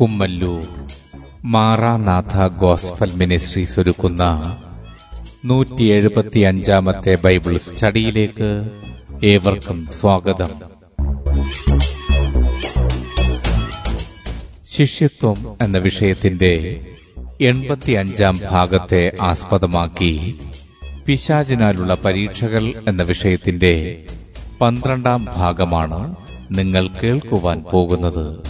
Kummallur. Maranatha gospel ministries ഒരുക്കുന്ന നൂറ്റി എഴുപത്തി അഞ്ചാമത്തെ ബൈബിൾ സ്റ്റഡിയിലേക്ക് ഏവർക്കും സ്വാഗതം. ശിഷ്യത്വം എന്ന വിഷയത്തിന്റെ എൺപത്തി അഞ്ചാം ഭാഗത്തെ ആസ്പദമാക്കി പിശാചിനാലുള്ള പരീക്ഷകൾ എന്ന വിഷയത്തിന്റെ പന്ത്രണ്ടാം ഭാഗമാണ് നിങ്ങൾ കേൾക്കുവാൻ പോകുന്നത്.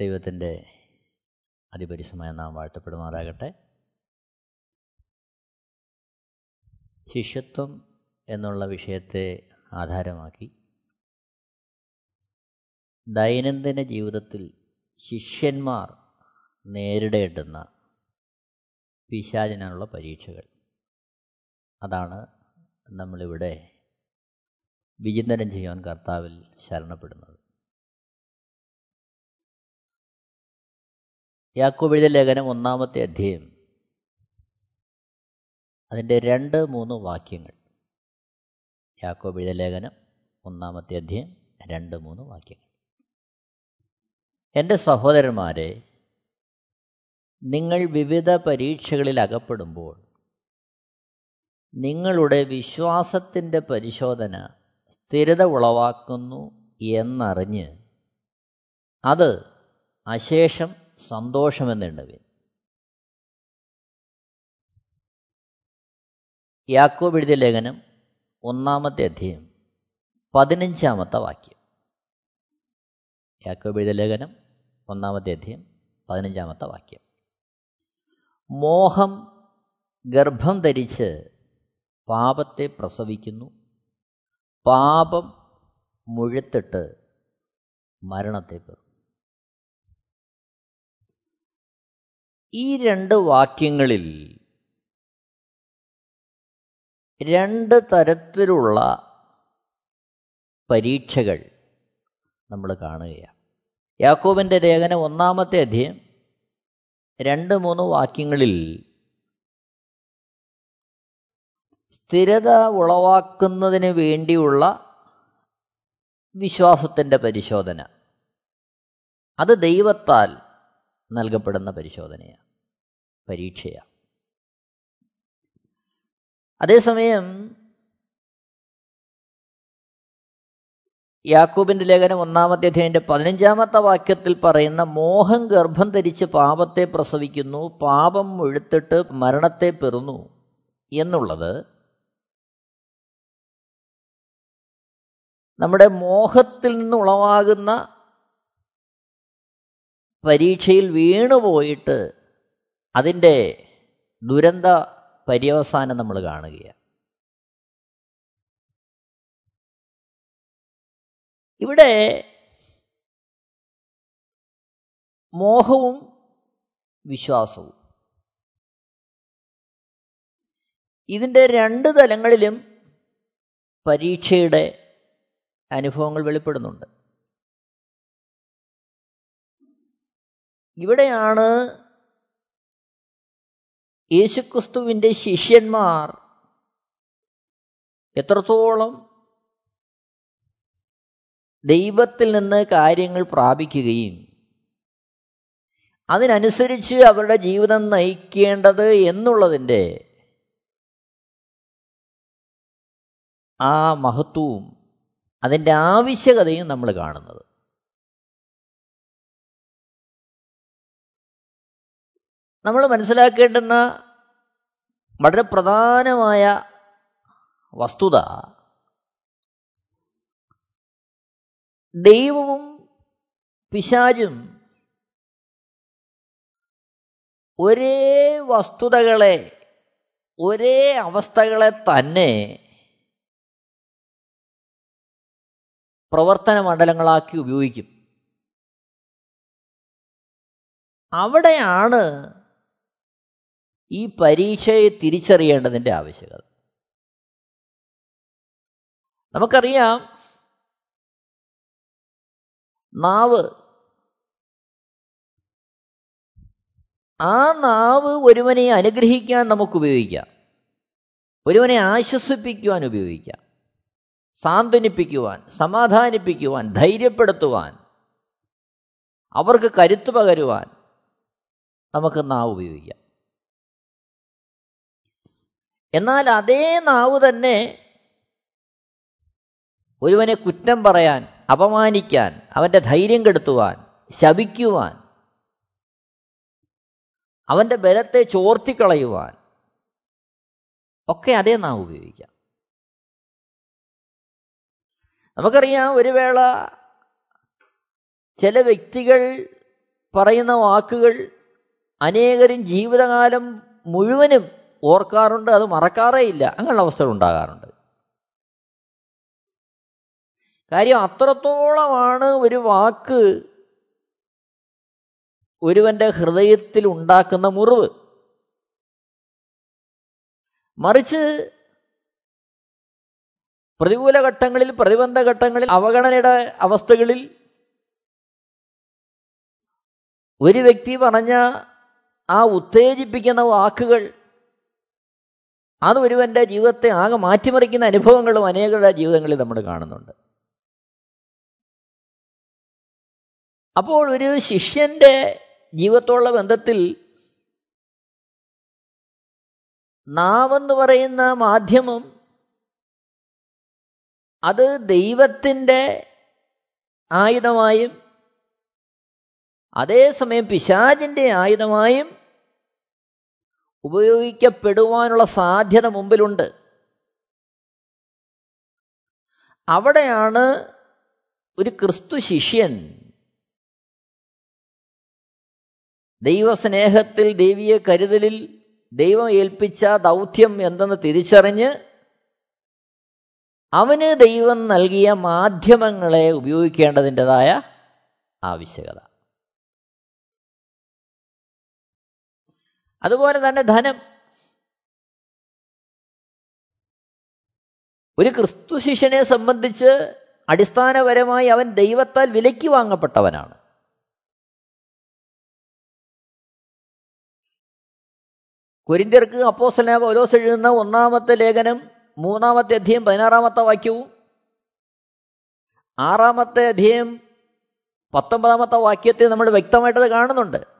ദൈവത്തിന്റെ അതിപരിസമായ നാം വാഴ്ത്തപ്പെടുമാറാകട്ടെ. ശിഷ്യത്വം എന്നുള്ള വിഷയത്തെ ആധാരമാക്കി ദൈനംദിന ജീവിതത്തിൽ ശിഷ്യന്മാർ നേരിടേണ്ടുന്ന പിശാചിനുള്ള പരീക്ഷകൾ. അതാണ് നമ്മളിവിടെ വിചിന്തനം ചെയ്യാൻ കർത്താവിൽ ശരണപ്പെടുന്നത്. യാക്കോബിഴുത ലേഖനം ഒന്നാമത്തെ അധ്യായം. അതിന്റെ രണ്ട് മൂന്ന് വാക്യങ്ങൾ. യാക്കോബിഴുത ലേഖനം ഒന്നാമത്തെ അധ്യായം രണ്ട് മൂന്ന് വാക്യങ്ങൾ. എന്റെ സഹോദരന്മാരെ നിങ്ങൾ വിവിധ പരീക്ഷകളിൽ അകപ്പെടുമ്പോൾ നിങ്ങളുടെ വിശ്വാസത്തിന്റെ പരിശോധന സ്ഥിരത ഉളവാക്കുന്നു എന്നറിഞ്ഞ് അത് അശേഷം സന്തോഷമെന്നുണ്ടവൻ യാക്കോബ് എഴുതിയ ലേഖനം ഒന്നാമത്തെ അധ്യയം പതിനഞ്ചാമത്തെ വാക്യം. യാക്കോബ് എഴുതിയ ലേഖനം ഒന്നാമത്തെ അധ്യയം പതിനഞ്ചാമത്തെ വാക്യം. മോഹം ഗർഭം ധരിച്ച് പാപത്തെ പ്രസവിക്കുന്നു. പാപം മുഴുത്തിട്ട് മരണത്തെ പെറും ഈ രണ്ട് വാക്യങ്ങളിൽ രണ്ട് തരത്തിലുള്ള പരീക്ഷകൾ നമ്മൾ കാണുകയാണ്. യാക്കോബിന്റെ ലേഖനം ഒന്നാമത്തെ അധ്യയം രണ്ട് മൂന്ന് വാക്യങ്ങളിൽ സ്ഥിരത ഉളവാക്കുന്നതിന് വേണ്ടിയുള്ള വിശ്വാസത്തിന്റെ പരിശോധന. അത് ദൈവത്താൽ നൽകപ്പെടുന്ന പരിശോധനയാണ് പരീക്ഷയാണ്. അതേസമയം യാക്കൂബിന്റെ ലേഖനം ഒന്നാമത്തെ അധ്യായന്റെ പതിനഞ്ചാമത്തെ വാക്യത്തിൽ പറയുന്ന മോഹം ഗർഭം ധരിച്ച് പാപത്തെ പ്രസവിക്കുന്നു പാപം മുഴുത്തിട്ട് മരണത്തെ പെറുന്നു എന്നുള്ളത് നമ്മുടെ മോഹത്തിൽ നിന്ന് ഉളവാകുന്ന പരീക്ഷയിൽ വീണുപോയിട്ട് അതിന്റെ ദുരന്ത പര്യവസാനം നമ്മൾ കാണുകയാണ്. ഇവിടെ മോഹവും വിശ്വാസവും. ഇതിന്റെ രണ്ട് തലങ്ങളിലും പരീക്ഷയുടെ അനുഭവങ്ങൾ വെളിപ്പെടുന്നുണ്ട്. ഇവിടെയാണ് യേശുക്രിസ്തുവിന്റെ ശിഷ്യന്മാർ എത്രത്തോളം ദൈവത്തിൽ നിന്ന് കാര്യങ്ങൾ പ്രാപിക്കുകയും അതിനനുസരിച്ച് അവരുടെ ജീവിതം നയിക്കേണ്ടത് എന്നുള്ളതിന്റെ ആ മഹത്വവും അതിന്റെ ആവശ്യകതയും നമ്മൾ കാണുന്നത്. നമ്മൾ മനസ്സിലാക്കേണ്ടുന്ന വളരെ പ്രധാനമായ വസ്തുത ദൈവവും പിശാചും ഒരേ വസ്തുതകളെ ഒരേ അവസ്ഥകളെ തന്നെ പ്രവർത്തന മണ്ഡലങ്ങളാക്കി ഉപയോഗിക്കും. അവിടെയാണ് ഈ പരീക്ഷയെ തിരിച്ചറിയേണ്ടതിന്റെ ആവശ്യകത. നമുക്കറിയാം നാവ് ആ നാവ് ഒരുവനെ അനുഗ്രഹിക്കാൻ നമുക്ക് ഉപയോഗിക്കാം ഒരുവനെ ആശ്വസിപ്പിക്കുവാൻ ഉപയോഗിക്കാം. സാന്ത്വനിപ്പിക്കുവാൻ സമാധാനിപ്പിക്കുവാൻ ധൈര്യപ്പെടുത്തുവാൻ അവർക്ക് കരുത്തു പകരുവാൻ നമുക്ക് നാവ് ഉപയോഗിക്കാം. എന്നാൽ അതേ നാവ് തന്നെ ഒരുവനെ കുറ്റം പറയാൻ അപമാനിക്കാൻ അവന്റെ ധൈര്യം കെടുത്തുവാൻ ശപിക്കുവാൻ അവന്റെ ബലത്തെ ചോർത്തിക്കളയുവാൻ ഒക്കെ അതേ നാവ് ഉപയോഗിക്കാം. നമുക്കറിയാം ഒരു വേള ചില വ്യക്തികൾ പറയുന്ന വാക്കുകൾ അനേകരും ജീവിതകാലം മുഴുവനും ഓർക്കാറുണ്ട് അത് മറക്കാറേ ഇല്ല. അങ്ങനെയുള്ള അവസ്ഥകൾ ഉണ്ടാകാറുണ്ട്. കാര്യം അത്രത്തോളമാണ് ഒരു വാക്ക് ഒരുവന്റെ ഹൃദയത്തിൽ ഉണ്ടാക്കുന്ന മുറിവ്. മറിച്ച് പ്രതികൂല ഘട്ടങ്ങളിൽ പ്രതിബന്ധ ഘട്ടങ്ങളിൽ അവഗണനയുടെ അവസ്ഥകളിൽ ഒരു വ്യക്തി പറഞ്ഞ ആ ഉത്തേജിപ്പിക്കുന്ന വാക്കുകൾ അത് ഒരുവന്റെ ജീവിതത്തെ ആകെ മാറ്റിമറിക്കുന്ന അനുഭവങ്ങളും അനേകരുടെ ജീവിതങ്ങളിൽ നമ്മൾ കാണുന്നുണ്ട്. അപ്പോൾ ഒരു ശിഷ്യന്റെ ജീവിതത്തോടുള്ള ബന്ധത്തിൽ നാവെന്ന് പറയുന്ന മാധ്യമം അത് ദൈവത്തിന്റെ ആയുധമായും അതേസമയം പിശാചിന്റെ ആയുധമായും ഉപയോഗിക്കപ്പെടുവാനുള്ള സാധ്യത മുമ്പിലുണ്ട്. അവിടെയാണ് ഒരു ക്രിസ്തു ശിഷ്യൻ ദൈവസ്നേഹത്തിൽ ദൈവീയ കരുതലിൽ ദൈവം ഏൽപ്പിച്ച ദൗത്യം എന്തെന്ന് തിരിച്ചറിഞ്ഞ് അവന് ദൈവം നൽകിയ മാധ്യമങ്ങളെ ഉപയോഗിക്കേണ്ടതിന്റെതായ ആവശ്യകത. അതുപോലെ തന്നെ ധനം. ഒരു ക്രിസ്തു ശിഷ്യനെ സംബന്ധിച്ച് അടിസ്ഥാനപരമായി അവൻ ദൈവത്താൽ വിലയ്ക്ക് വാങ്ങപ്പെട്ടവനാണ്. കൊരിന്ത്യർക്ക് അപ്പോസല പൗലോസ് എഴുതുന്ന ഒന്നാമത്തെ ലേഖനം മൂന്നാമത്തെ അധ്യയം പതിനാറാമത്തെ വാക്യവും ആറാമത്തെ അധ്യയം പത്തൊമ്പതാമത്തെ വാക്യത്തെ നമ്മൾ വ്യക്തമായിട്ടത് കാണുന്നുണ്ട്.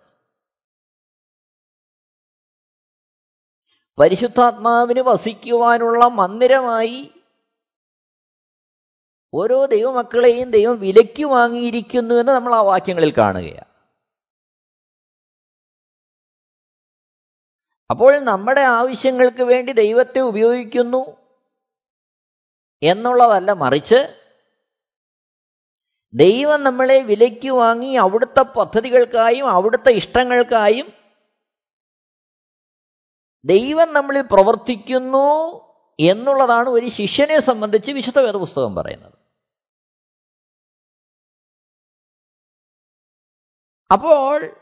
പരിശുദ്ധാത്മാവിന് വസിക്കുവാനുള്ള മന്ദിരമായി ഓരോ ദൈവമക്കളെയും ദൈവം വിലയ്ക്ക് വാങ്ങിയിരിക്കുന്നു എന്ന് നമ്മൾ ആ വാക്യങ്ങളിൽ കാണുകയാണ്. അപ്പോൾ നമ്മുടെ ആവശ്യങ്ങൾക്ക് വേണ്ടി ദൈവത്തെ ഉപയോഗിക്കുന്നു എന്നുള്ളതല്ല മറിച്ച് ദൈവം നമ്മളെ വിലയ്ക്ക് വാങ്ങി അവിടുത്തെ പദ്ധതികൾക്കായും അവിടുത്തെ ഇഷ്ടങ്ങൾക്കായും ദൈവം നമ്മളിൽ പ്രവർത്തിക്കുന്നു എന്നുള്ളതാണ് ഒരു ശിഷ്യനെ സംബന്ധിച്ച് വിശുദ്ധ വേദപുസ്തകം പറയുന്നത്. അപ്പോൾ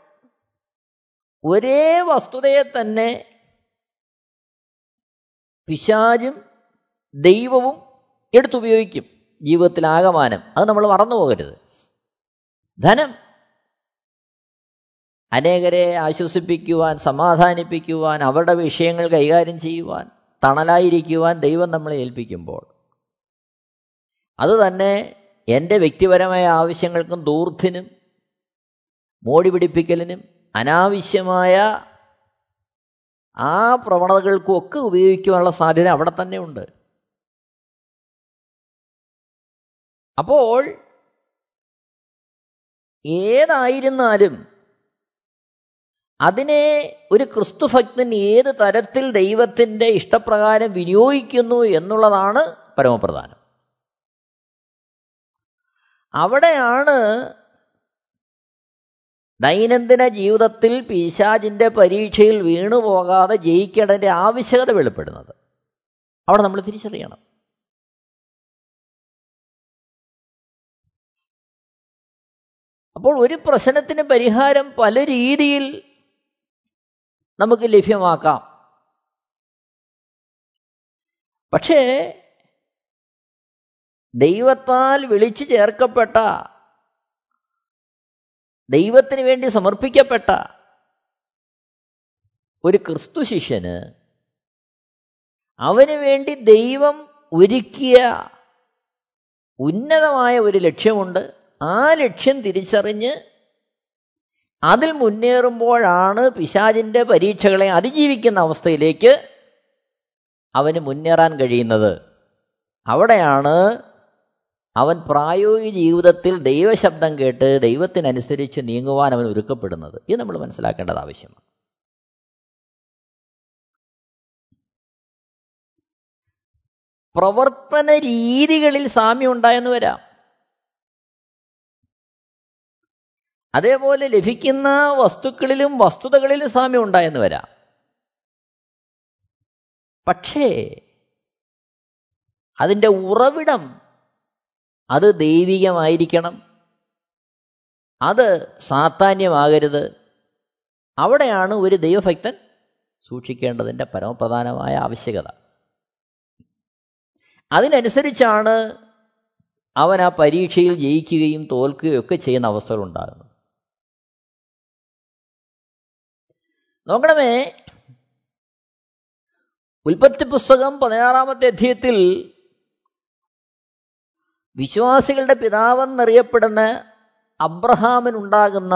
ഒരേ വസ്തുതയെ തന്നെ പിശാചും ദൈവവും എടുത്തുപയോഗിക്കും. ജീവിതത്തിലാകമാനം. അത് നമ്മൾ മറന്നു പോകരുത് ധനം. അനേകരെ ആശ്വസിപ്പിക്കുവാൻ സമാധാനിപ്പിക്കുവാൻ അവരുടെ വിഷയങ്ങൾ കൈകാര്യം ചെയ്യുവാൻ തണലായിരിക്കുവാൻ ദൈവം നമ്മളെ ഏൽപ്പിക്കുമ്പോൾ. അതുതന്നെ എന്റെ വ്യക്തിപരമായ ആവശ്യങ്ങൾക്കും ദൂർത്തിനും മോടി പിടിപ്പിക്കലിനും അനാവശ്യമായ ആ പ്രവണതകൾക്കും ഒക്കെ ഉപയോഗിക്കുവാനുള്ള സാധ്യത അവിടെ തന്നെ ഉണ്ട്. അപ്പോൾ ഏതായിരുന്നാലും അതിനെ ഒരു ക്രിസ്തുഭക്തൻ ഏത് തരത്തിൽ ദൈവത്തിന്റെ ഇഷ്ടപ്രകാരം വിനിയോഗിക്കുന്നു എന്നുള്ളതാണ് പരമപ്രധാനം. അവിടെയാണ് ദൈനംദിന ജീവിതത്തിൽ പിശാജിന്റെ പരീക്ഷയിൽ വീണുപോകാതെ ജയിക്കേണ്ടതിന്റെ ആവശ്യകത വെളിപ്പെടുന്നത്. അവിടെ നമ്മൾ തിരിച്ചറിയണം. അപ്പോൾ ഒരു പ്രശ്നത്തിന് പരിഹാരം പല രീതിയിൽ നമുക്ക് ലഭ്യമാക്കാം. പക്ഷേ ദൈവത്താൽ വിളിച്ചു ചേർക്കപ്പെട്ട ദൈവത്തിന് വേണ്ടി സമർപ്പിക്കപ്പെട്ട ഒരു ക്രിസ്തു ശിഷ്യന് അവന് വേണ്ടി ദൈവം ഒരുക്കിയ ഉന്നതമായ ഒരു ലക്ഷ്യമുണ്ട്. ആ ലക്ഷ്യം തിരിച്ചറിഞ്ഞ് അതിൽ മുന്നേറുമ്പോഴാണ് പിശാചിന്റെ പരീക്ഷകളെ അതിജീവിക്കുന്ന അവസ്ഥയിലേക്ക് അവന് മുന്നേറാൻ കഴിയുന്നത്. അവിടെയാണ് അവൻ പ്രായോഗിക ജീവിതത്തിൽ ദൈവശബ്ദം കേട്ട് ദൈവത്തിനനുസരിച്ച് നീങ്ങുവാൻ അവൻ ഒരുക്കപ്പെടുന്നത്. ഇത് നമ്മൾ മനസ്സിലാക്കേണ്ടത് ആവശ്യമാണ്. പ്രവർത്തന രീതികളിൽ സാമ്യം ഉണ്ടായെന്ന് വരാം. അതേപോലെ ലഭിക്കുന്ന വസ്തുക്കളിലും വസ്തുതകളിലും സാമ്യം ഉണ്ടായെന്ന് വരാം. പക്ഷേ അതിന്റെ ഉറവിടം അത് ദൈവികമായിരിക്കണം. അത് സാത്താന്യമാകരുത്. അവിടെയാണ് ഒരു ദൈവഭക്തൻ സൂക്ഷിക്കേണ്ടതിന്റെ പരമപ്രധാനമായ ആവശ്യകത. അതിനനുസരിച്ചാണ് അവൻ ആ പരീക്ഷയിൽ ജയിക്കുകയും തോൽക്കുകയും ഒക്കെ ചെയ്യുന്ന അവസരം ഉണ്ടാകുന്നത്. നോക്കണമേ. ഉൽപ്പത്തി പുസ്തകം പതിനാറാമത്തെ അധ്യയത്തിൽ വിശ്വാസികളുടെ പിതാവെന്നറിയപ്പെടുന്ന അബ്രഹാമിനുണ്ടാകുന്ന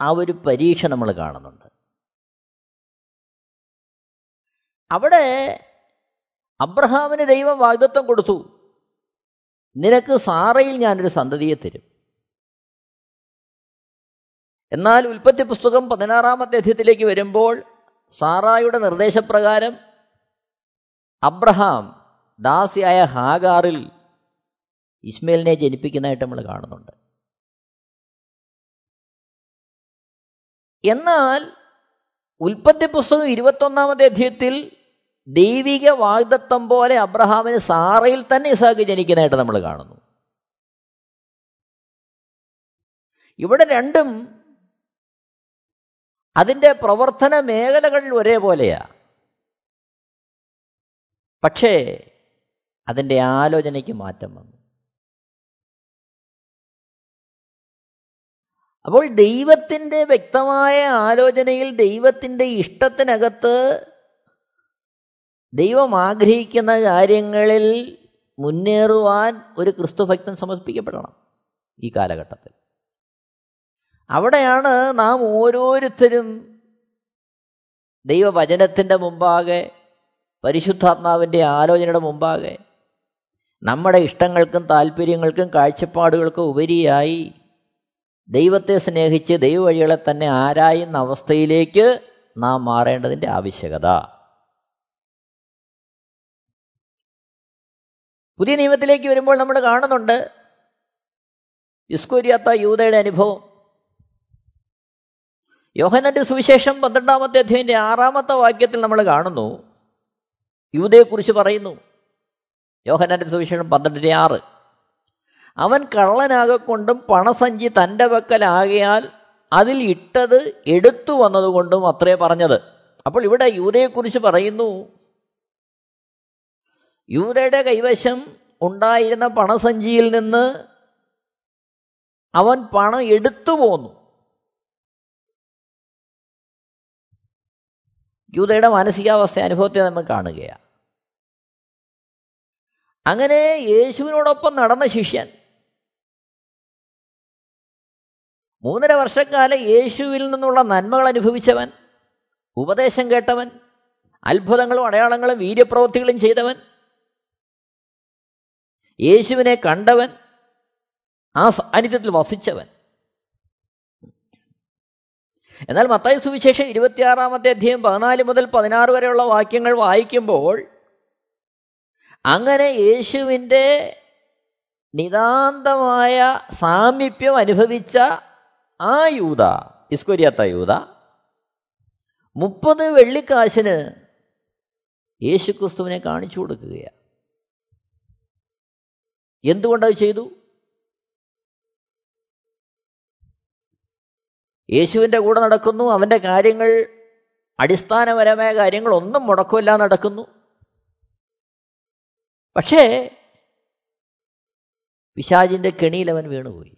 ആ ഒരു പരീക്ഷ നമ്മൾ കാണുന്നുണ്ട്. അവിടെ അബ്രഹാമിന് ദൈവം വാഗ്ദത്വം കൊടുത്തു. നിനക്ക് സാറയിൽ ഞാനൊരു സന്തതിയെ തരും. എന്നാൽ ഉൽപ്പത്തി പുസ്തകം പതിനാറാമത്തെ അധ്യയത്തിലേക്ക് വരുമ്പോൾ സാറായുടെ നിർദ്ദേശപ്രകാരം അബ്രഹാം ദാസിയായ ഹാഗാറിൽ ഇസ്മേലിനെ ജനിപ്പിക്കുന്നതായിട്ട് നമ്മൾ കാണുന്നുണ്ട്. എന്നാൽ ഉൽപ്പത്തി പുസ്തകം ഇരുപത്തൊന്നാമത്തെ അധ്യയത്തിൽ ദൈവിക വാഗ്ദത്വം പോലെ അബ്രഹാമിന് സാറയിൽ തന്നെ ഇസാഖ് ജനിക്കുന്നതായിട്ട് നമ്മൾ കാണുന്നു. ഇവിടെ രണ്ടും അതിന്റെ പ്രവർത്തന മേഖലകൾ ഒരേപോലെയാ പക്ഷേ അതിന്റെ ആലോചനയ്ക്ക് മാറ്റം വന്നു. അപ്പോൾ ദൈവത്തിന്റെ വ്യക്തമായ ആലോചനയിൽ ദൈവത്തിന്റെ ഇഷ്ടത്തിനകത്ത് ദൈവം ആഗ്രഹിക്കുന്ന കാര്യങ്ങളിൽ മുന്നേറുവാൻ ഒരു ക്രിസ്തുഭക്തൻ സമർപ്പിക്കപ്പെടണം ഈ കാലഘട്ടത്തിൽ. അവിടെയാണ് നാം ഓരോരുത്തരും ദൈവവചനത്തിന്റെ മുമ്പാകെ പരിശുദ്ധാത്മാവിന്റെ ആലോചനയുടെ മുമ്പാകെ നമ്മുടെ ഇഷ്ടങ്ങൾക്കും താല്പര്യങ്ങൾക്കും കാഴ്ചപ്പാടുകൾക്കും ഉപരിയായി ദൈവത്തെ സ്നേഹിച്ച് ദൈവവഴികളെ തന്നെ ആരായുന്ന അവസ്ഥയിലേക്ക് നാം മാറേണ്ടതിന്റെ ആവശ്യകത. പുതിയ നിയമത്തിലേക്ക് വരുമ്പോൾ നമ്മൾ കാണുന്നുണ്ട് ഇസ്കൂരിയാത്ത യൂതയുടെ അനുഭവം. യോഹനന്റെ സുവിശേഷം പന്ത്രണ്ടാമത്തെ അധ്യയന്റെ ആറാമത്തെ വാക്യത്തിൽ നമ്മൾ കാണുന്നു. യൂതയെക്കുറിച്ച് പറയുന്നു. യോഹനന്റെ സുവിശേഷം പന്ത്രണ്ടിന്റെ ആറ്. അവൻ കള്ളനാകൊണ്ടും പണസഞ്ചി തന്റെ പക്കലാകയാൽ അതിൽ ഇട്ടത് എടുത്തു വന്നതുകൊണ്ടും അത്രേ പറഞ്ഞത്. അപ്പോൾ ഇവിടെ യൂതയെക്കുറിച്ച് പറയുന്നു. യൂതയുടെ കൈവശം ഉണ്ടായിരുന്ന പണസഞ്ചിയിൽ നിന്ന് അവൻ പണം എടുത്തു പോന്നു. യൂതയുടെ മാനസികാവസ്ഥ അനുഭവത്തെ നമ്മൾ കാണുകയാണ്. അങ്ങനെ യേശുവിനോടൊപ്പം നടന്ന ശിഷ്യൻ മൂന്നര വർഷക്കാലം യേശുവിൽ നിന്നുള്ള നന്മകൾ അനുഭവിച്ചവൻ ഉപദേശം കേട്ടവൻ അത്ഭുതങ്ങളും അടയാളങ്ങളും വീര്യപ്രവൃത്തികളും ചെയ്തവൻ യേശുവിനെ കണ്ടവൻ ആ സാന്നിധ്യത്തിൽ വസിച്ചവൻ. എന്നാൽ മത്തായ സുവിശേഷം ഇരുപത്തിയാറാമത്തെ അധ്യയം പതിനാല് മുതൽ പതിനാറ് വരെയുള്ള വാക്യങ്ങൾ വായിക്കുമ്പോൾ അങ്ങനെ യേശുവിന്റെ നിതാന്തമായ സാമീപ്യം അനുഭവിച്ച ആ യൂത ഇസ്കൊരിയാത്ത യൂത മുപ്പത് വെള്ളിക്കാശിന് യേശുക്രിസ്തുവിനെ കാണിച്ചു കൊടുക്കുകയാണ്. എന്തുകൊണ്ടത് ചെയ്തു? യേശുവിന്റെ കൂടെ നടക്കുന്നു. അവന്റെ കാര്യങ്ങൾ അടിസ്ഥാനപരമായ കാര്യങ്ങൾ ഒന്നും മുടക്കമില്ല നടക്കുന്നു. പക്ഷേ പിശാജിന്റെ കെണിയിൽ അവൻ വീണുപോയി.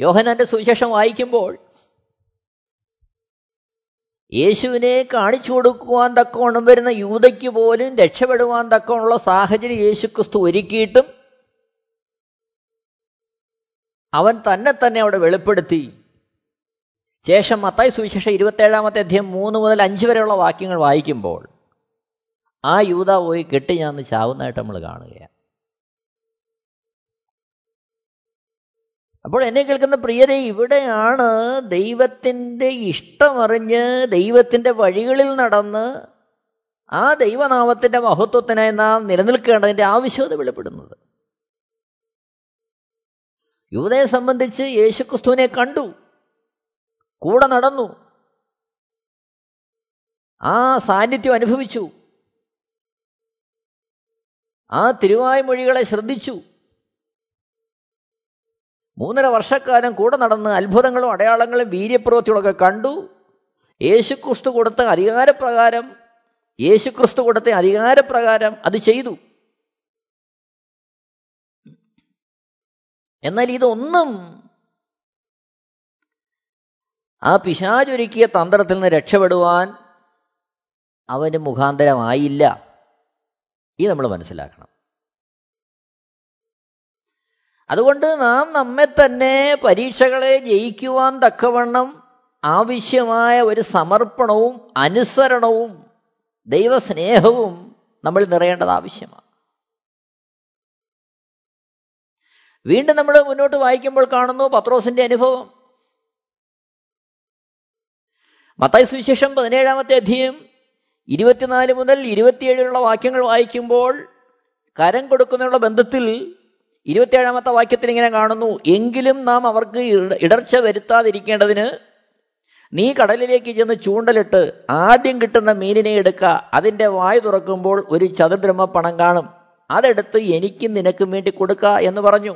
യോഹനാന്റെ സുവിശേഷം വായിക്കുമ്പോൾ യേശുവിനെ കാണിച്ചു കൊടുക്കുവാൻ തക്കവണ്ണം വരുന്ന യൂതയ്ക്ക് പോലും രക്ഷപ്പെടുവാൻ തക്കമുള്ള സാഹചര്യം യേശുക്രിസ്തു ഒരുക്കിയിട്ടും അവൻ തന്നെ തന്നെ അവിടെ വെളിപ്പെടുത്തി. ശേഷം മത്തായി സുവിശേഷം ഇരുപത്തേഴാമത്തെ അധ്യയം മൂന്ന് മുതൽ അഞ്ച് വരെയുള്ള വാക്യങ്ങൾ വായിക്കുമ്പോൾ ആ യൂത പോയി കെട്ടി ഞാൻ ചാവുന്നതായിട്ട് നമ്മൾ കാണുകയാണ്. അപ്പോൾ എന്നെ കേൾക്കുന്ന പ്രിയരെ ഇവിടെയാണ് ദൈവത്തിന്റെ ഇഷ്ടമറിഞ്ഞ് ദൈവത്തിന്റെ വഴികളിൽ നടന്ന് ആ ദൈവനാമത്തിന്റെ മഹത്വത്തിനായി നാം നിലനിൽക്കേണ്ടതിന്റെ ആവശ്യകത വെളിപ്പെടുന്നത്. യുവതയെ സംബന്ധിച്ച് യേശുക്രിസ്തുവിനെ കണ്ടു. കൂടെ നടന്നു. ആ സാന്നിധ്യം അനുഭവിച്ചു. ആ തിരുവായ്മൊഴികളെ ശ്രദ്ധിച്ചു. മൂന്നര വർഷക്കാലം കൂടെ നടന്ന് അത്ഭുതങ്ങളും അടയാളങ്ങളും വീര്യപ്രവൃത്തികളൊക്കെ കണ്ടു. യേശുക്രിസ്തു കൊടുത്ത അധികാരപ്രകാരം യേശുക്രിസ്തു കൊടുത്ത അധികാരപ്രകാരം അത് ചെയ്തു. എന്നാൽ ഇതൊന്നും ആ പിശാചൊരുക്കിയ തന്ത്രത്തിൽ നിന്ന് രക്ഷപ്പെടുവാൻ അവന് മുഖാന്തരമായില്ല. ഈ നമ്മൾ മനസ്സിലാക്കണം. അതുകൊണ്ട് നാം നമ്മെ തന്നെ പരീക്ഷകളെ ജയിക്കുവാൻ തക്കവണ്ണം ആവശ്യമായ ഒരു സമർപ്പണവും അനുസരണവും ദൈവസ്നേഹവും നമ്മൾ നിറയേണ്ടത് ആവശ്യമാണ്. വീണ്ടും നമ്മൾ മുന്നോട്ട് വായിക്കുമ്പോൾ കാണുന്നു പത്രോസിന്റെ അനുഭവം. മത്തായി സുവിശേഷം പതിനേഴാമത്തെ അധ്യയം ഇരുപത്തിനാല് മുതൽ ഇരുപത്തിയേഴിലുള്ള വാക്യങ്ങൾ വായിക്കുമ്പോൾ കരം കൊടുക്കുന്നതിനുള്ള ബന്ധത്തിൽ ഇരുപത്തിയേഴാമത്തെ വാക്യത്തിൽ ഇങ്ങനെ കാണുന്നു എങ്കിലും നാം അവർക്ക് ഇടർച്ച വരുത്താതിരിക്കേണ്ടതിന് നീ കടലിലേക്ക് ചെന്ന് ചൂണ്ടലിട്ട് ആദ്യം കിട്ടുന്ന മീനിനെ എടുക്കുക അതിന്റെ വായ തുറക്കുമ്പോൾ ഒരു ചതുർദ്രമ പണം കാണും അതെടുത്ത് എനിക്കും നിനക്കും വേണ്ടി കൊടുക്കുക എന്ന് പറഞ്ഞു.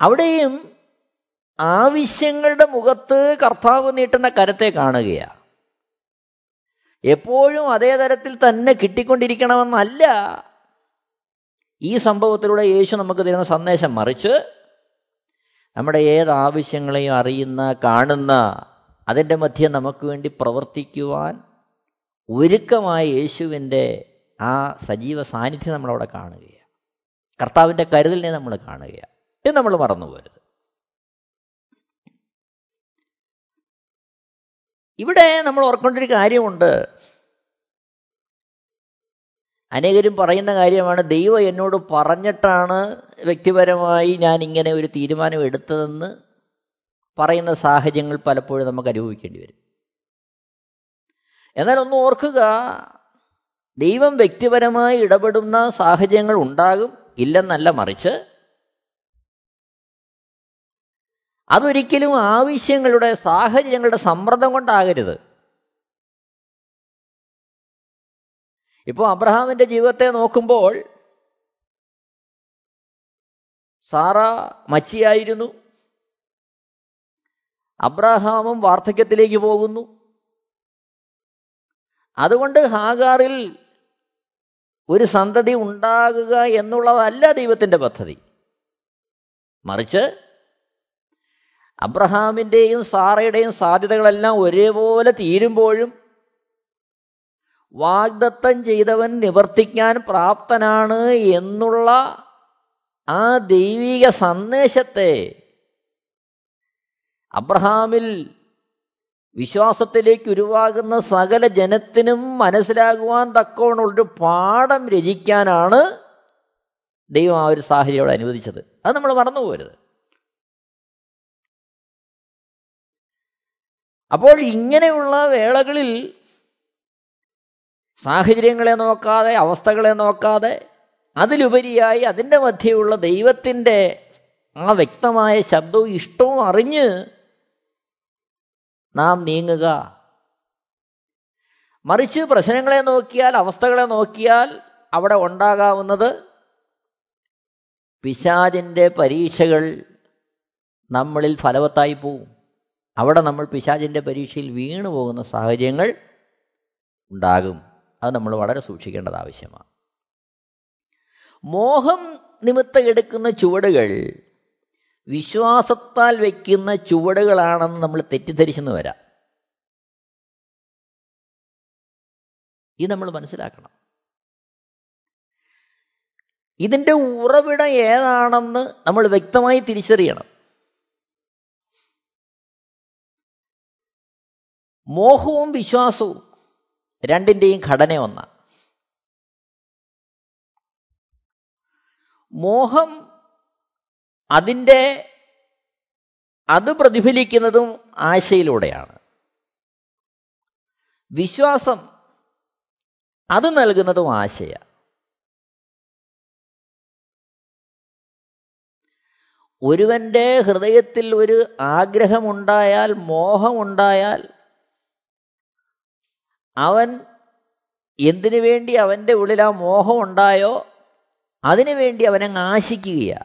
അവിടെയും ആവശ്യങ്ങളുടെ മുഖത്ത് കർത്താവ് നീട്ടുന്ന കരത്തെ കാണുകയാണ് എപ്പോഴും അതേ തരത്തിൽ തന്നെ കിട്ടിക്കൊണ്ടിരിക്കണമെന്നല്ല. ഈ സംഭവത്തിലൂടെ യേശു നമുക്ക് തരുന്ന സന്ദേശം മറിച്ച് നമ്മുടെ ഏത് ആവശ്യങ്ങളെയും അറിയുന്ന കാണുന്ന അതിന്റെ മധ്യം നമുക്ക് വേണ്ടി പ്രവർത്തിക്കുവാൻ ഒരുക്കമായ യേശുവിന്റെ ആ സജീവ സാന്നിധ്യം നമ്മളവിടെ കാണുകയാണ് കർത്താവിന്റെ കരുതലിനെ നമ്മൾ കാണുകയാണ് ഇത് നമ്മൾ മറന്നു പോരുത് ഇവിടെ നമ്മൾ ഓർക്കേണ്ട ഒരു കാര്യമുണ്ട്. അനേകരും പറയുന്ന കാര്യമാണ് ദൈവം എന്നോട് പറഞ്ഞിട്ടാണ് വ്യക്തിപരമായി ഞാൻ ഇങ്ങനെ ഒരു തീരുമാനം എടുത്തതെന്ന് പറയുന്ന സാഹചര്യങ്ങൾ പലപ്പോഴും നമുക്ക് അനുഭവിക്കേണ്ടി വരും. എന്നാൽ ഒന്ന് ഓർക്കുക ദൈവം വ്യക്തിപരമായി ഇടപെടുന്ന സാഹചര്യങ്ങൾ ഉണ്ടാകും ഇല്ലെന്നല്ല മറിച്ച് അതൊരിക്കലും ആവശ്യങ്ങളുടെ സാഹചര്യങ്ങളുടെ സമ്മർദ്ദം കൊണ്ടാകരുത്. ഇപ്പോൾ അബ്രഹാമിന്റെ ജീവിതത്തെ നോക്കുമ്പോൾ സാറ മച്ചിയായിരുന്നു. അബ്രഹാമും വാർദ്ധക്യത്തിലേക്ക് പോകുന്നു. അതുകൊണ്ട് ഹാഗാറിൽ ഒരു സന്തതി ഉണ്ടാകുക എന്നുള്ളതല്ല ദൈവത്തിന്റെ പദ്ധതി. മറിച്ച് അബ്രഹാമിന്റെയും സാറയുടെയും സാധ്യതകളെല്ലാം ഒരേപോലെ തീരുമ്പോഴും വാഗ്ദത്തം ചെയ്തവൻ നിവർത്തിക്കാൻ പ്രാപ്തനാണ് എന്നുള്ള ആ ദൈവിക സന്ദേശത്തെ അബ്രഹാമിൽ വിശ്വാസത്തിലേക്ക് ഉരുവാകുന്ന സകല ജനത്തിനും മനസ്സിലാകുവാൻ തക്കവണ്ണുള്ളൊരു പാഠം രചിക്കാനാണ് ദൈവം ആ ഒരു സാഹചര്യം അനുവദിച്ചത്. അത് നമ്മൾ മറന്നുപോകരുത്. അപ്പോൾ ഇങ്ങനെയുള്ള വേളകളിൽ സാഹചര്യങ്ങളെ നോക്കാതെ അവസ്ഥകളെ നോക്കാതെ അതിലുപരിയായി അതിന്റെ മധ്യയുള്ള ദൈവത്തിന്റെ ആ വ്യക്തമായ ശബ്ദവും ഇഷ്ടവും അറിഞ്ഞ് നാം നീങ്ങുക. മറിച്ച് പ്രശ്നങ്ങളെ നോക്കിയാൽ അവസ്ഥകളെ നോക്കിയാൽ അവിടെ ഉണ്ടാകാവുന്നത് പിശാചിന്റെ പരീക്ഷകൾ നമ്മളിൽ ഫലവത്തായി പോവും. അവിടെ നമ്മൾ പിശാചിന്റെ പരീക്ഷയിൽ വീണു പോകുന്ന സാഹചര്യങ്ങൾ ഉണ്ടാകും. അത് നമ്മൾ വളരെ സൂക്ഷിക്കേണ്ടത് ആവശ്യമാണ്. മോഹം നിമിത്തം എടുക്കുന്ന ചുവടുകൾ വിശ്വാസത്താൽ വയ്ക്കുന്ന ചുവടുകളാണെന്ന് നമ്മൾ തെറ്റിദ്ധരിച്ചെന്ന് വരാം. ഇത് നമ്മൾ മനസ്സിലാക്കണം. ഇതിന്റെ ഉറവിടം ഏതാണെന്ന് നമ്മൾ വ്യക്തമായി തിരിച്ചറിയണം. മോഹവും വിശ്വാസവും രണ്ടിന്റെയും ഘടന ഒന്നാണ് മോഹം അതിന്റെ അത് പ്രതിഫലിക്കുന്നതും ആശയിലൂടെയാണ്. വിശ്വാസം അത് നൽകുന്നതും ആശയ. ഒരുവന്റെ ഹൃദയത്തിൽ ഒരു ആഗ്രഹമുണ്ടായാൽ മോഹമുണ്ടായാൽ അവൻ എന്തിനു വേണ്ടി അവന്റെ ഉള്ളിൽ ആ മോഹം ഉണ്ടായോ? അതിനു വേണ്ടി അവനെ ആശിക്കുകയാണ്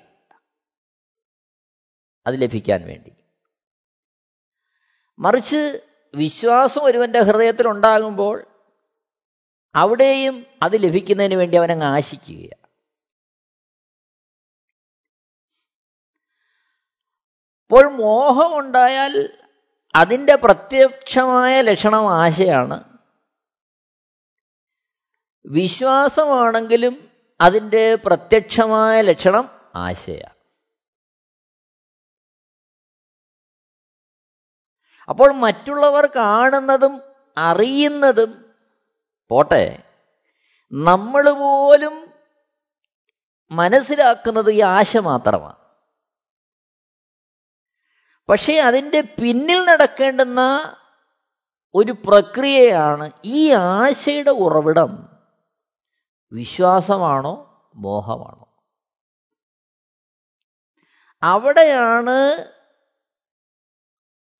അത് ലഭിക്കാൻ വേണ്ടി. മറിച്ച് വിശ്വാസം ഒരുവന്റെ ഹൃദയത്തിൽ ഉണ്ടാകുമ്പോൾ അവിടെയും അത് ലഭിക്കുന്നതിന് വേണ്ടി അവനെ ആശിക്കുകയാണ് അപ്പോൾ മോഹമുണ്ടായാൽ അതിന്റെ പ്രത്യക്ഷമായ ലക്ഷണം ആശയാണ്. വിശ്വാസമാണെങ്കിലും അതിന്റെ പ്രത്യക്ഷമായ ലക്ഷണം ആശയ. അപ്പോൾ മറ്റുള്ളവർ കാണുന്നതും അറിയുന്നതും പോട്ടെ നമ്മൾ പോലും മനസ്സിലാക്കുന്നത് ഈ ആശ മാത്രമാണ്. പക്ഷേ അതിന്റെ പിന്നിൽ നടക്കേണ്ടുന്ന ഒരു പ്രക്രിയയാണ് ഈ ആശയുടെ ഉറവിടം. വിശ്വാസമാണോ മോഹമാണോ? അവിടെയാണ്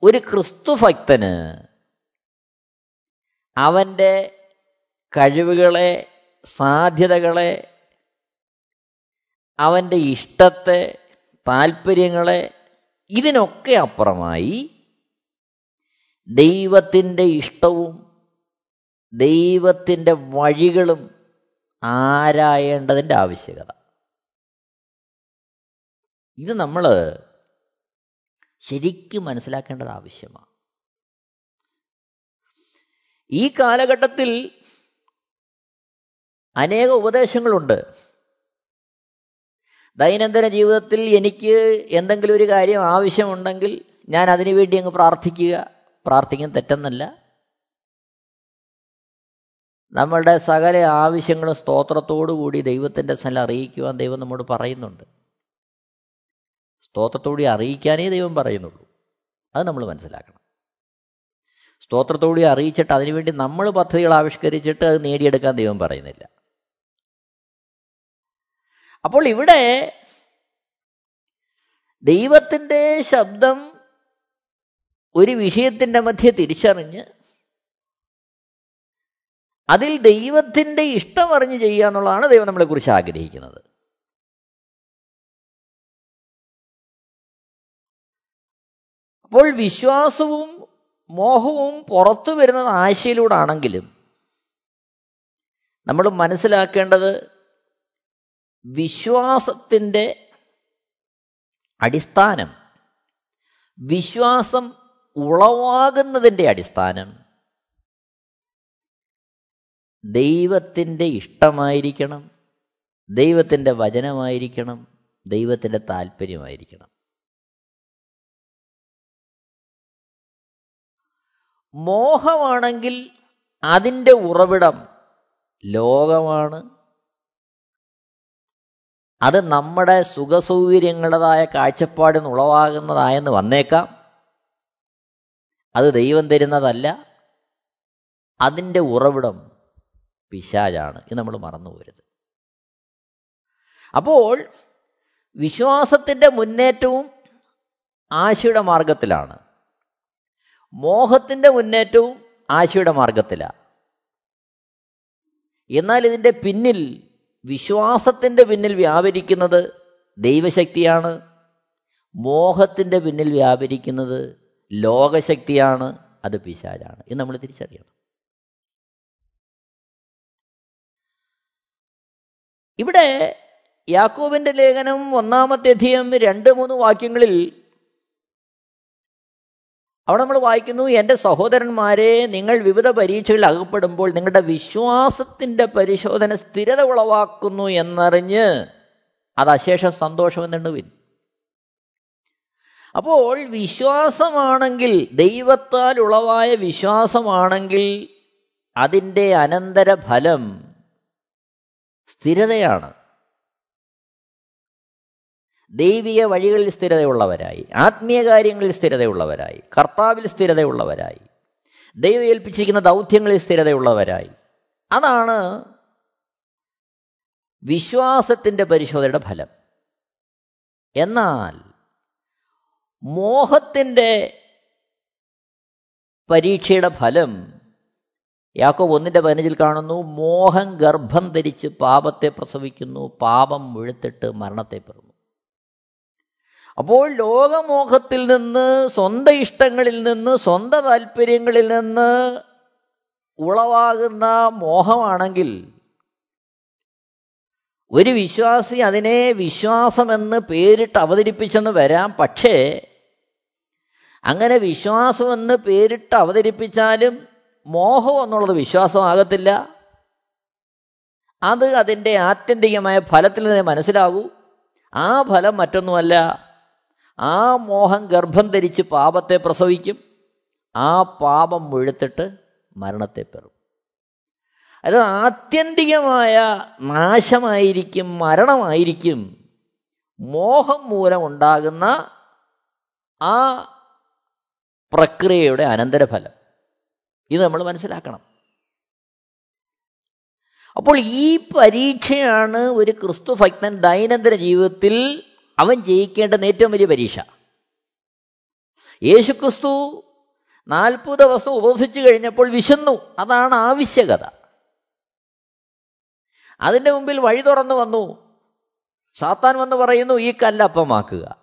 ഒരു ക്രിസ്തുഭക്തന് അവന്റെ കഴിവുകളെ സാധ്യതകളെ അവന്റെ ഇഷ്ടത്തെ താല്പര്യങ്ങളെ ഇതിനൊക്കെ അപ്പുറമായി ദൈവത്തിന്റെ ഇഷ്ടവും ദൈവത്തിന്റെ വഴികളും ആരായേണ്ടതിന്റെ ആവശ്യകത. ഇത് നമ്മൾ ശരിക്കും മനസ്സിലാക്കേണ്ടത് ആവശ്യമാണ്. ഈ കാലഘട്ടത്തിൽ അനേക ഉപദേശങ്ങളുണ്ട്. ദൈനംദിന ജീവിതത്തിൽ എനിക്ക് എന്തെങ്കിലും ഒരു കാര്യം ആവശ്യമുണ്ടെങ്കിൽ ഞാൻ അതിനു വേണ്ടി അങ്ങ് പ്രാർത്ഥിക്കുക. പ്രാർത്ഥിക്കാൻ തെറ്റെന്നല്ല. നമ്മളുടെ സകല ആവശ്യങ്ങളും സ്തോത്രത്തോടു കൂടി ദൈവത്തിന്റെ സ്ഥലം അറിയിക്കുവാൻ ദൈവം നമ്മോട് പറയുന്നുണ്ട്. സ്തോത്രത്തോടി അറിയിക്കാനേ ദൈവം പറയുന്നുള്ളൂ. അത് നമ്മൾ മനസ്സിലാക്കണം. സ്തോത്രത്തോടി അറിയിച്ചിട്ട് അതിനുവേണ്ടി നമ്മൾ പദ്ധതികൾ ആവിഷ്കരിച്ചിട്ട് അത് നേടിയെടുക്കാൻ ദൈവം പറയുന്നില്ല. അപ്പോൾ ഇവിടെ ദൈവത്തിന്റെ ശബ്ദം ഒരു വിഷയത്തിന്റെ മധ്യ തിരിച്ചറിഞ്ഞ് അതിൽ ദൈവത്തിന്റെ ഇഷ്ടം അറിഞ്ഞ് ചെയ്യുക എന്നുള്ളതാണ് ദൈവം നമ്മളെക്കുറിച്ച് ആഗ്രഹിക്കുന്നത്. അപ്പോൾ വിശ്വാസവും മോഹവും പുറത്തു വരുന്നത് ആശയിലൂടാണെങ്കിലും നമ്മൾ മനസ്സിലാക്കേണ്ടത് വിശ്വാസത്തിന്റെ അടിസ്ഥാനം വിശ്വാസം ഉളവാകുന്നതിന്റെ അടിസ്ഥാനം ദൈവത്തിന്റെ ഇഷ്ടമായിരിക്കണം ദൈവത്തിന്റെ വചനമായിരിക്കണം ദൈവത്തിന്റെ താല്പര്യമായിരിക്കണം. മോഹമാണെങ്കിൽ അതിന്റെ ഉറവിടം ലോകമാണ്. അത് നമ്മുടെ സുഖസൗകര്യങ്ങളുടേതായ കാഴ്ചപ്പാടിന് ഉളവാകുന്നതായെന്ന് വന്നേക്കാം. അത് ദൈവം തരുന്നതല്ല അതിന്റെ ഉറവിടം പിശാജാണ് ഇത് നമ്മൾ മറന്നു പോരുത്. അപ്പോൾ വിശ്വാസത്തിന്റെ മുന്നേറ്റവും ആശയുടെ മാർഗത്തിലാണ് മോഹത്തിന്റെ മുന്നേറ്റവും ആശയുടെ മാർഗത്തിലാണ് എന്നാൽ ഇതിന്റെ പിന്നിൽ വിശ്വാസത്തിന്റെ പിന്നിൽ വ്യാപരിക്കുന്നത് ദൈവശക്തിയാണ്. മോഹത്തിന്റെ പിന്നിൽ വ്യാപരിക്കുന്നത് ലോകശക്തിയാണ്. അത് പിശാചാണ്. ഇത് നമ്മൾ തിരിച്ചറിയണം. ഇവിടെ യാക്കോബിന്റെ ലേഖനം ഒന്നാമത്തെ അധ്യയം രണ്ട് മൂന്ന് വാക്യങ്ങളിൽ അവിടെ നമ്മൾ വായിക്കുന്നു എന്റെ സഹോദരന്മാരെ നിങ്ങൾ വിവിധ പരീക്ഷകളിൽ അകപ്പെടുമ്പോൾ നിങ്ങളുടെ വിശ്വാസത്തിന്റെ പരിശോധന സ്ഥിരത ഉളവാക്കുന്നു എന്നറിഞ്ഞ് അത് അശേഷം സന്തോഷമെന്നുണ്ടുവിൻ അപ്പോൾ വിശ്വാസമാണെങ്കിൽ ദൈവത്താൽ ഉളവായ വിശ്വാസമാണെങ്കിൽ അതിന്റെ അനന്തരഫലം സ്ഥിരതയാണ്. ദൈവിക വഴികളിൽ സ്ഥിരതയുള്ളവരായി ആത്മീയ കാര്യങ്ങളിൽ സ്ഥിരതയുള്ളവരായി കർത്താവിൽ സ്ഥിരതയുള്ളവരായി ദൈവം ഏൽപ്പിച്ചിരിക്കുന്ന ദൗത്യങ്ങളിൽ സ്ഥിരതയുള്ളവരായി. അതാണ് വിശ്വാസത്തിന്റെ പരിശോധനയുടെ ഫലം. എന്നാൽ മോഹത്തിന്റെ പരീക്ഷയുടെ ഫലം യാക്കോബ് ഒന്നിന്റെ പതിനഞ്ചിൽ കാണുന്നു മോഹം ഗർഭം ധരിച്ച് പാപത്തെ പ്രസവിക്കുന്നു പാപം മുഴുത്തിട്ട് മരണത്തെ പെറുന്നു. അപ്പോൾ ലോകമോഹത്തിൽ നിന്ന് സ്വന്തം ഇഷ്ടങ്ങളിൽ നിന്ന് സ്വന്തം താല്പര്യങ്ങളിൽ നിന്ന് ഉളവാകുന്ന മോഹമാണെങ്കിൽ ഒരു വിശ്വാസി അതിനെ വിശ്വാസമെന്ന് പേരിട്ട് അവതരിപ്പിച്ചെന്ന് വരാം. പക്ഷേ അങ്ങനെ വിശ്വാസമെന്ന് പേരിട്ട് അവതരിപ്പിച്ചാലും മോഹം എന്നുള്ളത് വിശ്വാസമാകത്തില്ല. അത് അതിന്റെ ആത്യന്തികമായ ഫലത്തിൽ നിന്ന് മനസ്സിലാകൂ. ആ ഫലം മറ്റൊന്നുമല്ല. ആ മോഹം ഗർഭം ധരിച്ച് പാപത്തെ പ്രസവിക്കും. ആ പാപം മുഴുത്തിട്ട് മരണത്തെ പെറും. അത് ആത്യന്തികമായ നാശമായിരിക്കും മരണമായിരിക്കും. മോഹം മൂലം ഉണ്ടാകുന്ന ആ പ്രക്രിയയുടെ അനന്തരഫലം. ഇത് നമ്മൾ മനസ്സിലാക്കണം. അപ്പോൾ ഈ പരീക്ഷയാണ് ഒരു ക്രിസ്തു ഭക്തൻ ദൈനംദിന ജീവിതത്തിൽ അവൻ ജയിക്കേണ്ടുന്ന ഏറ്റവും വലിയ പരീക്ഷ. യേശു ക്രിസ്തു നാൽപ്പത് ദിവസം ഉപവസിച്ചു കഴിഞ്ഞപ്പോൾ വിശന്നു. അതാണ് ആവശ്യകത. അതിന്റെ മുമ്പിൽ വഴി തുറന്നു വന്നു. സാത്താൻ വന്ന് പറയുന്നു ഈ കല്ല് അപ്പമാക്കുക.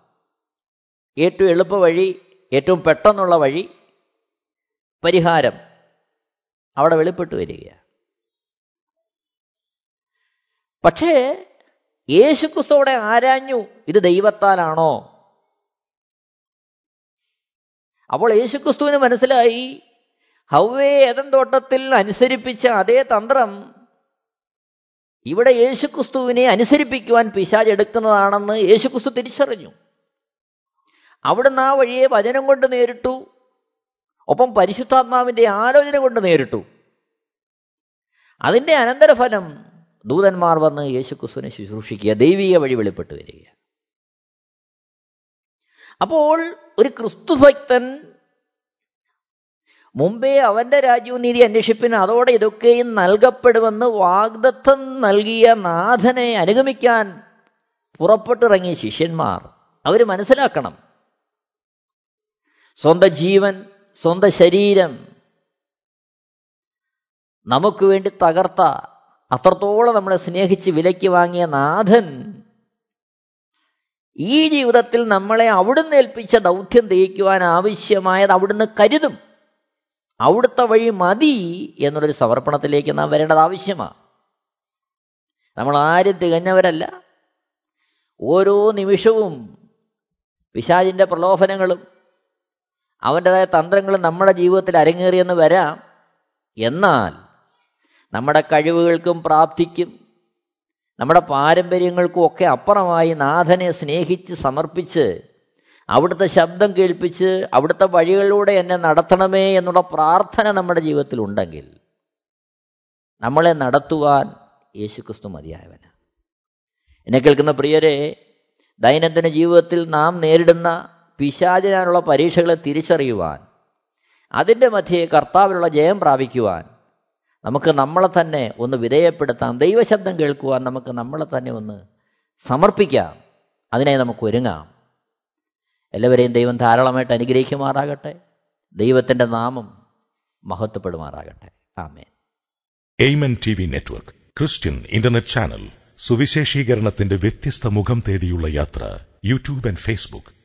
ഏറ്റവും എളുപ്പ വഴി ഏറ്റവും പെട്ടെന്നുള്ള വഴി പരിഹാരം. അവിടെ വെളിപ്പെട്ടു വരികയാണ്. പക്ഷേ യേശുക്രിസ്തുവിടെ ആരാഞ്ഞു? ഇത് ദൈവത്താലാണോ? അപ്പോൾ യേശുക്രിസ്തുവിന് മനസ്സിലായി ഹൗവേ ഏതൻ തോട്ടത്തിൽ അനുസരിപ്പിച്ച അതേ തന്ത്രം ഇവിടെ യേശുക്രിസ്തുവിനെ അനുസരിപ്പിക്കുവാൻ പിശാജ് എടുക്കുന്നതാണെന്ന് യേശുക്രിസ്തു തിരിച്ചറിഞ്ഞു. അവിടുന്ന് ആ വഴിയെ വചനം കൊണ്ട് നേരിട്ടു. ഒപ്പം പരിശുദ്ധാത്മാവിന്റെ ആലോചന കൊണ്ട് നേരിട്ടു. അതിന്റെ അനന്തരഫലം ദൂതന്മാർ വന്ന് യേശുക്രിസ്തുവിനെ ശുശ്രൂഷിക്കുക ദൈവീയ വഴി വെളിപ്പെട്ട് വരിക അപ്പോൾ ഒരു ക്രിസ്തുഭക്തൻ മുമ്പേ അവന്റെ രാജ്യവും നീതി അന്വേഷിപ്പിന് അതോടെ ഇതൊക്കെയും നൽകപ്പെടുമെന്ന് വാഗ്ദത്തം നൽകിയ നാഥനെ അനുഗമിക്കാൻ പുറപ്പെട്ടിറങ്ങിയ ശിഷ്യന്മാർ അവർ മനസ്സിലാക്കണം. സ്വന്തം ജീവൻ സ്വന്തം ശരീരം നമുക്ക് വേണ്ടി തകർത്ത അത്രത്തോളം നമ്മളെ സ്നേഹിച്ച് വിലയ്ക്ക് വാങ്ങിയ നാഥൻ ഈ ജീവിതത്തിൽ നമ്മളെ അവിടുന്ന് ഏൽപ്പിച്ച ദൗത്യം തേക്കുവാൻ ആവശ്യമായത് അവിടുന്ന് കരുതും. അവിടുത്തെ വഴി മതി എന്നുള്ളൊരു സമർപ്പണത്തിലേക്ക് നാം വരേണ്ടത് ആവശ്യമാണ് നമ്മൾ ആരും തികഞ്ഞവരല്ല. ഓരോ നിമിഷവും പിശാചിന്റെ പ്രലോഭനങ്ങളും അവന്റെതായ തന്ത്രങ്ങൾ നമ്മുടെ ജീവിതത്തിൽ അരങ്ങേറിയെന്ന് വരാം. എന്നാൽ നമ്മുടെ കഴിവുകൾക്കും പ്രാപ്തിക്കും നമ്മുടെ പാരമ്പര്യങ്ങൾക്കും ഒക്കെ അപ്പുറമായി നാഥനെ സ്നേഹിച്ച് സമർപ്പിച്ച് അവിടുത്തെ ശബ്ദം കേൾപ്പിച്ച് അവിടുത്തെ വഴികളിലൂടെ എന്നെ നടത്തണമേ എന്നുള്ള പ്രാർത്ഥന നമ്മുടെ ജീവിതത്തിൽ ഉണ്ടെങ്കിൽ നമ്മളെ നടത്തുവാൻ യേശുക്രിസ്തു മതിയായവന് എന്നെ കേൾക്കുന്ന പ്രിയരെ ദൈനംദിന ജീവിതത്തിൽ നാം നേരിടുന്ന പിശാചിനാനുള്ള പരീക്ഷകളെ തിരിച്ചറിയുവാൻ അതിന്റെ മധ്യേ കർത്താവിനുള്ള ജയം പ്രാപിക്കുവാൻ നമുക്ക് നമ്മളെ തന്നെ ഒന്ന് വിധേയപ്പെടുത്താം ദൈവശബ്ദം കേൾക്കുവാൻ നമുക്ക് നമ്മളെ തന്നെ ഒന്ന് സമർപ്പിക്കാം. അതിനെ നമുക്ക് ഒരുങ്ങാം. എല്ലാവരെയും ദൈവം ധാരാളമായിട്ട് അനുഗ്രഹിക്കുമാറാകട്ടെ. ദൈവത്തിന്റെ നാമം മഹത്വപ്പെടുമാറാകട്ടെ. ആമേൻ. Amen T V network Christian internet channel സുവിശേഷീകരണത്തിന്റെ വ്യത്യസ്ത മുഖം തേടിയുള്ള യാത്ര YouTube and Facebook.